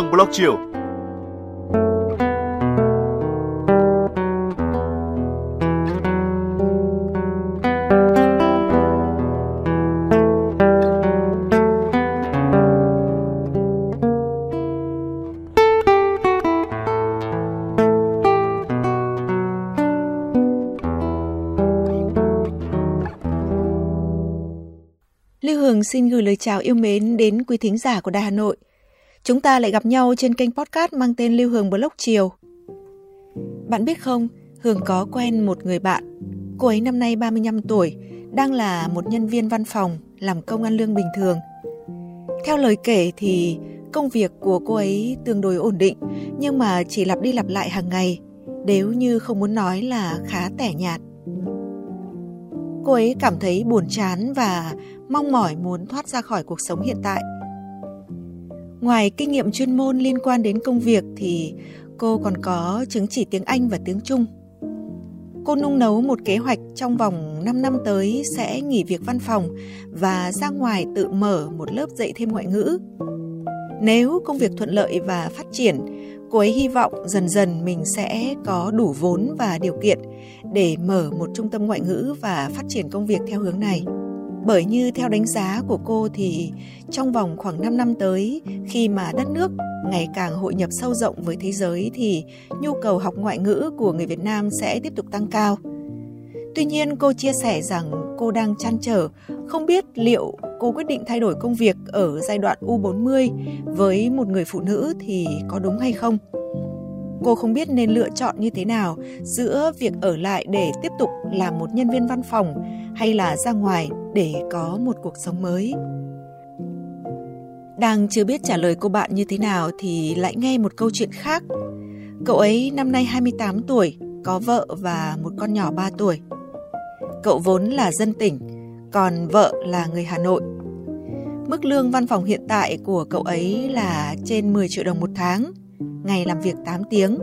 Cường Blog chiều. Lưu Hương xin gửi lời chào yêu mến đến quý thính giả của Đài Hà Nội. Chúng ta lại gặp nhau trên kênh podcast mang tên Lưu Hương Blog Chiều. Bạn biết không, Hương có quen một người bạn. Cô ấy năm nay 35 tuổi, đang là một nhân viên văn phòng, làm công ăn lương bình thường. Theo lời kể thì công việc của cô ấy tương đối ổn định, nhưng mà chỉ lặp đi lặp lại hàng ngày, nếu như không muốn nói là khá tẻ nhạt. Cô ấy cảm thấy buồn chán và mong mỏi muốn thoát ra khỏi cuộc sống hiện tại. Ngoài kinh nghiệm chuyên môn liên quan đến công việc thì cô còn có chứng chỉ tiếng Anh và tiếng Trung. Cô nung nấu một kế hoạch trong vòng 5 năm tới sẽ nghỉ việc văn phòng và ra ngoài tự mở một lớp dạy thêm ngoại ngữ. Nếu công việc thuận lợi và phát triển, cô ấy hy vọng dần dần mình sẽ có đủ vốn và điều kiện để mở một trung tâm ngoại ngữ và phát triển công việc theo hướng này. Bởi như theo đánh giá của cô thì trong vòng khoảng 5 năm tới, khi mà đất nước ngày càng hội nhập sâu rộng với thế giới thì nhu cầu học ngoại ngữ của người Việt Nam sẽ tiếp tục tăng cao. Tuy nhiên, cô chia sẻ rằng cô đang chăn trở, không biết liệu cô quyết định thay đổi công việc ở giai đoạn U40 với một người phụ nữ thì có đúng hay không. Cô không biết nên lựa chọn như thế nào giữa việc ở lại để tiếp tục làm một nhân viên văn phòng hay là ra ngoài để có một cuộc sống mới. Đang chưa biết trả lời cô bạn như thế nào thì lại nghe một câu chuyện khác. Cậu ấy năm nay 28 tuổi, có vợ và một con nhỏ 3 tuổi. Cậu vốn là dân tỉnh, còn vợ là người Hà Nội. Mức lương văn phòng hiện tại của cậu ấy là trên 10 triệu đồng một tháng, ngày làm việc 8 tiếng.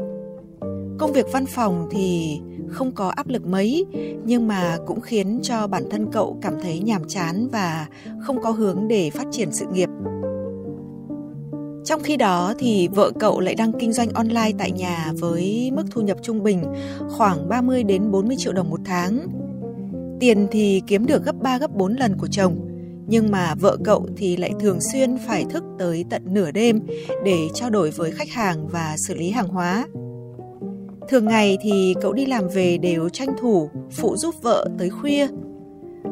Công việc văn phòng thì không có áp lực mấy nhưng mà cũng khiến cho bản thân cậu cảm thấy nhàm chán và không có hướng để phát triển sự nghiệp. Trong khi đó thì vợ cậu lại đang kinh doanh online tại nhà với mức thu nhập trung bình khoảng 30 đến 40 triệu đồng một tháng. Tiền thì kiếm được gấp 3 gấp 4 lần của chồng, nhưng mà vợ cậu thì lại thường xuyên phải thức tới tận nửa đêm để trao đổi với khách hàng và xử lý hàng hóa. Thường ngày thì cậu đi làm về đều tranh thủ phụ giúp vợ tới khuya.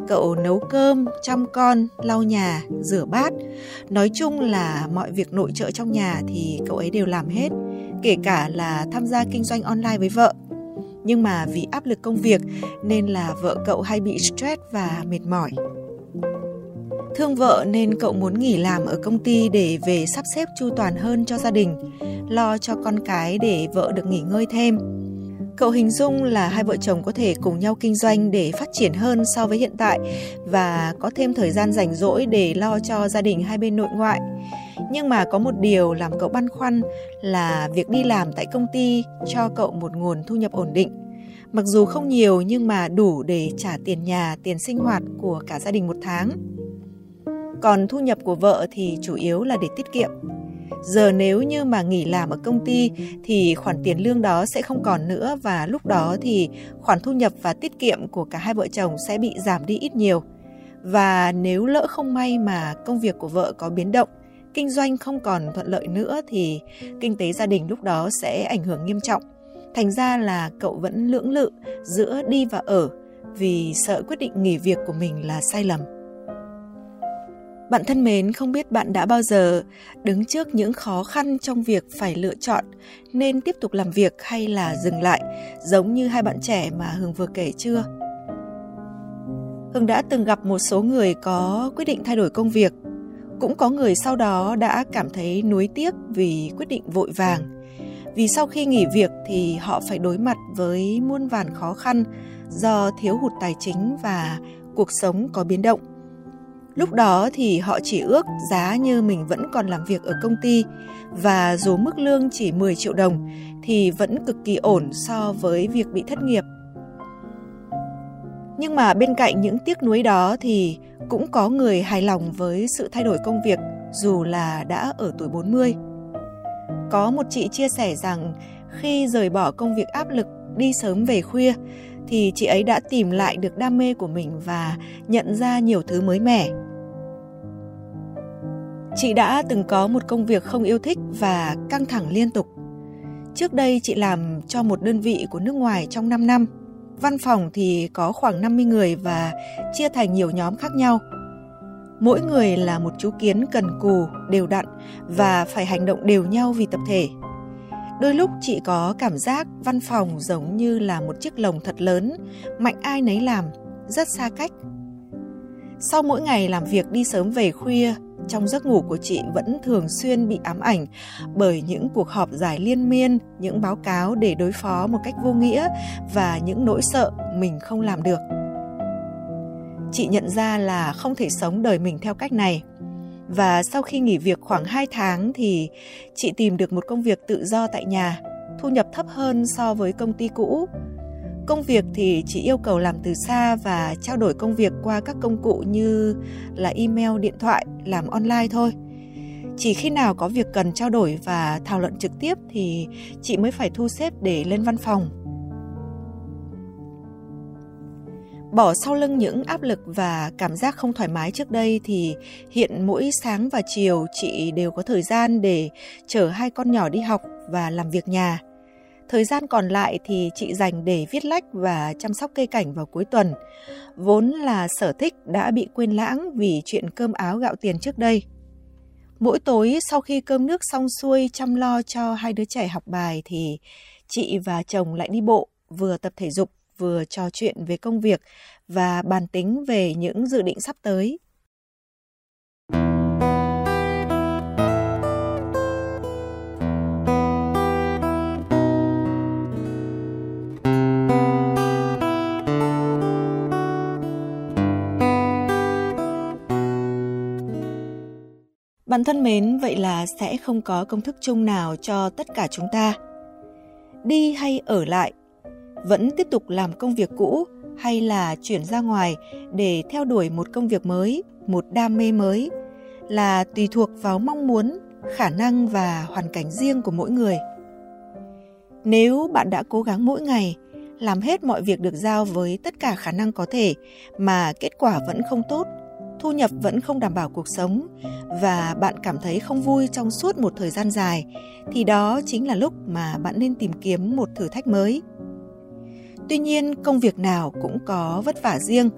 Cậu nấu cơm, chăm con, lau nhà, rửa bát. Nói chung là mọi việc nội trợ trong nhà thì cậu ấy đều làm hết, kể cả là tham gia kinh doanh online với vợ. Nhưng mà vì áp lực công việc nên là vợ cậu hay bị stress và mệt mỏi. Thương vợ nên cậu muốn nghỉ làm ở công ty để về sắp xếp chu toàn hơn cho gia đình, lo cho con cái để vợ được nghỉ ngơi thêm. Cậu hình dung là hai vợ chồng có thể cùng nhau kinh doanh để phát triển hơn so với hiện tại và có thêm thời gian rảnh rỗi để lo cho gia đình hai bên nội ngoại. Nhưng mà có một điều làm cậu băn khoăn là việc đi làm tại công ty cho cậu một nguồn thu nhập ổn định. Mặc dù không nhiều nhưng mà đủ để trả tiền nhà, tiền sinh hoạt của cả gia đình một tháng. Còn thu nhập của vợ thì chủ yếu là để tiết kiệm. Giờ nếu như mà nghỉ làm ở công ty thì khoản tiền lương đó sẽ không còn nữa và lúc đó thì khoản thu nhập và tiết kiệm của cả hai vợ chồng sẽ bị giảm đi ít nhiều. Và nếu lỡ không may mà công việc của vợ có biến động, kinh doanh không còn thuận lợi nữa thì kinh tế gia đình lúc đó sẽ ảnh hưởng nghiêm trọng. Thành ra là cậu vẫn lưỡng lự giữa đi và ở vì sợ quyết định nghỉ việc của mình là sai lầm. Bạn thân mến, không biết bạn đã bao giờ đứng trước những khó khăn trong việc phải lựa chọn nên tiếp tục làm việc hay là dừng lại, giống như hai bạn trẻ mà Hương vừa kể chưa? Hương đã từng gặp một số người có quyết định thay đổi công việc, cũng có người sau đó đã cảm thấy nuối tiếc vì quyết định vội vàng. Vì sau khi nghỉ việc thì họ phải đối mặt với muôn vàn khó khăn do thiếu hụt tài chính và cuộc sống có biến động Lúc đó thì họ chỉ ước giá như mình vẫn còn làm việc ở công ty, và dù mức lương chỉ 10 triệu đồng thì vẫn cực kỳ ổn so với việc bị thất nghiệp. Nhưng mà bên cạnh những tiếc nuối đó thì cũng có người hài lòng với sự thay đổi công việc, dù là đã ở tuổi 40. Có một chị chia sẻ rằng khi rời bỏ công việc áp lực đi sớm về khuya thì chị ấy đã tìm lại được đam mê của mình và nhận ra nhiều thứ mới mẻ. Chị đã từng có một công việc không yêu thích và căng thẳng liên tục. Trước đây chị làm cho một đơn vị của nước ngoài trong 5 năm. Văn phòng thì có khoảng 50 người và chia thành nhiều nhóm khác nhau. Mỗi người là một chú kiến cần cù, đều đặn và phải hành động đều nhau vì tập thể. Đôi lúc chị có cảm giác văn phòng giống như là một chiếc lồng thật lớn, mạnh ai nấy làm, rất xa cách. Sau mỗi ngày làm việc đi sớm về khuya, trong giấc ngủ của chị vẫn thường xuyên bị ám ảnh bởi những cuộc họp dài liên miên, những báo cáo để đối phó một cách vô nghĩa và những nỗi sợ mình không làm được. Chị nhận ra là không thể sống đời mình theo cách này. Và sau khi nghỉ việc khoảng 2 tháng thì chị tìm được một công việc tự do tại nhà, thu nhập thấp hơn so với công ty cũ Công việc thì chị yêu cầu làm từ xa và trao đổi công việc qua các công cụ như là email, điện thoại, làm online thôi. Chỉ khi nào có việc cần trao đổi và thảo luận trực tiếp thì chị mới phải thu xếp để lên văn phòng. Bỏ sau lưng những áp lực và cảm giác không thoải mái trước đây thì hiện mỗi sáng và chiều chị đều có thời gian để chở hai con nhỏ đi học và làm việc nhà. Thời gian còn lại thì chị dành để viết lách và chăm sóc cây cảnh vào cuối tuần. Vốn là sở thích đã bị quên lãng vì chuyện cơm áo gạo tiền trước đây. Mỗi tối sau khi cơm nước xong xuôi chăm lo cho hai đứa trẻ học bài thì chị và chồng lại đi bộ, vừa tập thể dục, vừa trò chuyện về công việc và bàn tính về những dự định sắp tới. Bạn thân mến, vậy là sẽ không có công thức chung nào cho tất cả chúng ta. Đi hay ở lại, vẫn tiếp tục làm công việc cũ hay là chuyển ra ngoài để theo đuổi một công việc mới, một đam mê mới là tùy thuộc vào mong muốn, khả năng và hoàn cảnh riêng của mỗi người. Nếu bạn đã cố gắng mỗi ngày làm hết mọi việc được giao với tất cả khả năng có thể mà kết quả vẫn không tốt thu nhập vẫn không đảm bảo cuộc sống và bạn cảm thấy không vui trong suốt một thời gian dài thì đó chính là lúc mà bạn nên tìm kiếm một thử thách mới tuy nhiên, công việc nào cũng có vất vả riêng,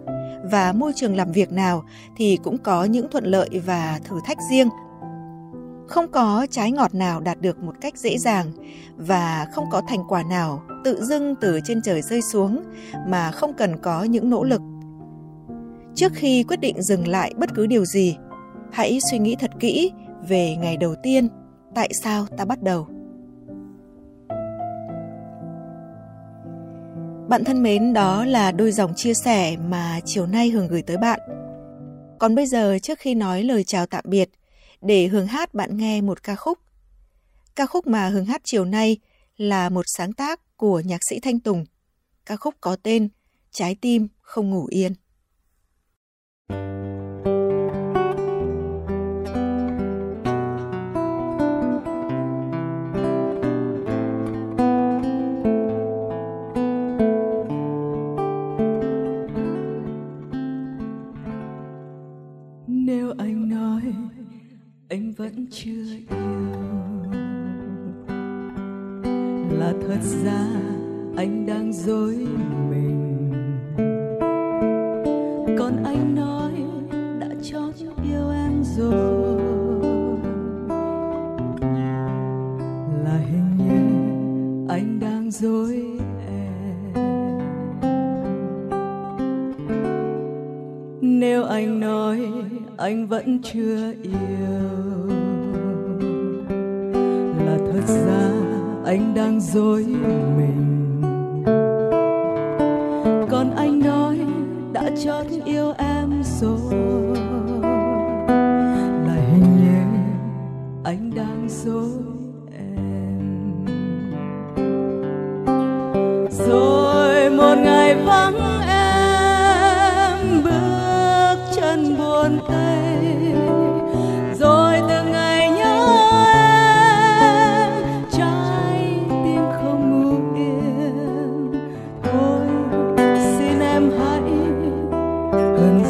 và môi trường làm việc nào thì cũng có những thuận lợi và thử thách riêng. Không có trái ngọt nào đạt được một cách dễ dàng, và không có thành quả nào tự dưng từ trên trời rơi xuống mà không cần có những nỗ lực. Trước khi quyết định dừng lại bất cứ điều gì, hãy suy nghĩ thật kỹ về ngày đầu tiên, tại sao ta bắt đầu. Bạn thân mến, đó là đôi dòng chia sẻ mà chiều nay hường gửi tới bạn. Còn bây giờ, trước khi nói lời chào tạm biệt, để hường hát bạn nghe một ca khúc. Ca khúc mà hường hát chiều nay là một sáng tác của nhạc sĩ thanh tùng. Ca khúc có tên trái tim không ngủ yên. Yêu em rồi là hình như anh đang dối em. nếu anh nói anh vẫn chưa yêu, là thật ra anh đang dối mình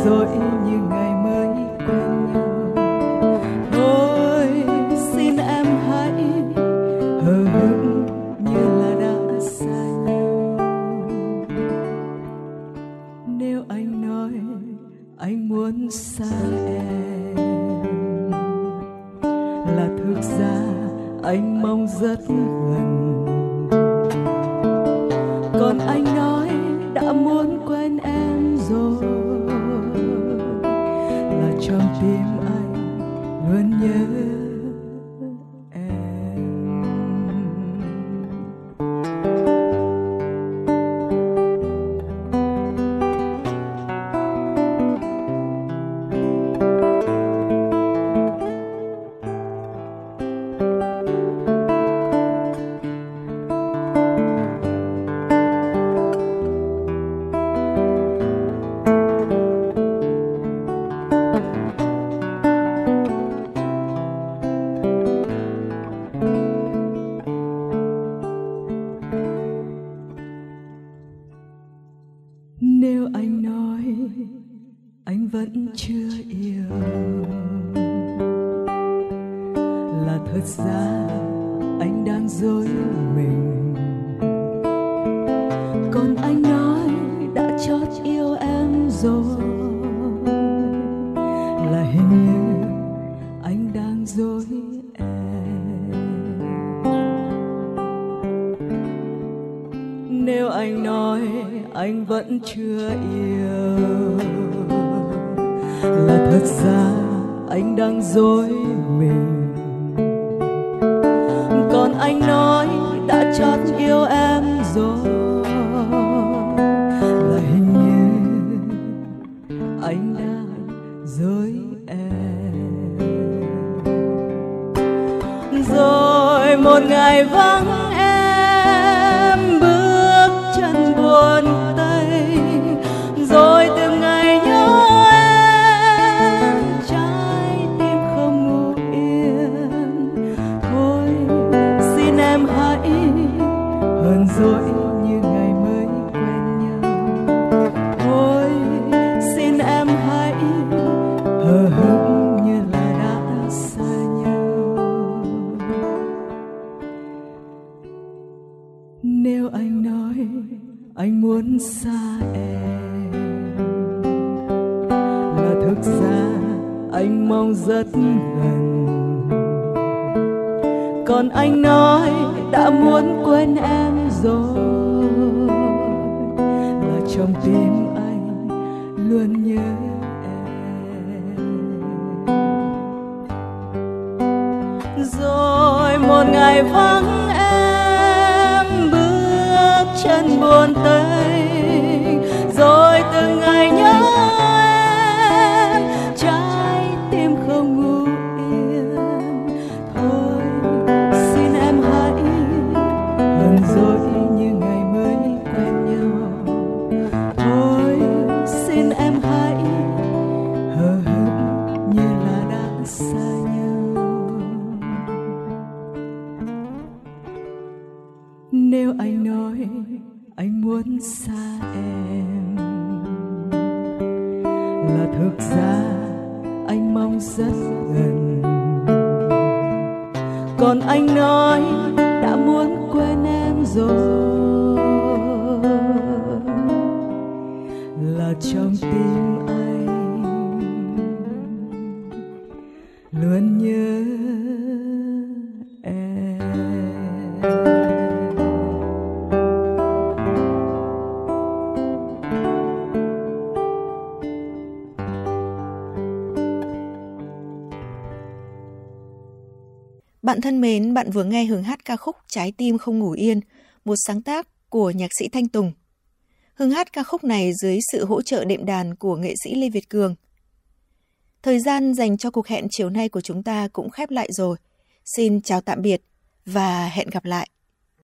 dỗi như ngày mới quen nhau. Thôi, xin em hãy hờ hững như là đã xa nhau. Nếu anh nói anh muốn xa em, là thực ra anh mong rất gần. Còn anh nói đã muốn quen em rồi dối anh nói đã chót yêu em rồi. Là hình như anh đang dối em. Rồi một ngày vắng anh mong rất gần. Còn anh nói đã muốn quên em rồi. Và trong tim anh luôn nhớ em. Rồi một ngày vắng là thực ra anh mong rất gần. Còn anh nói đã muốn quên em rồi. Là trong tim Bạn thân mến, bạn vừa nghe Hương hát ca khúc Trái tim không ngủ yên, một sáng tác của nhạc sĩ Thanh Tùng. Hương hát ca khúc này dưới sự hỗ trợ đệm đàn của nghệ sĩ Lê Việt Cường. Thời gian dành cho cuộc hẹn chiều nay của chúng ta cũng khép lại rồi. Xin chào tạm biệt và hẹn gặp lại.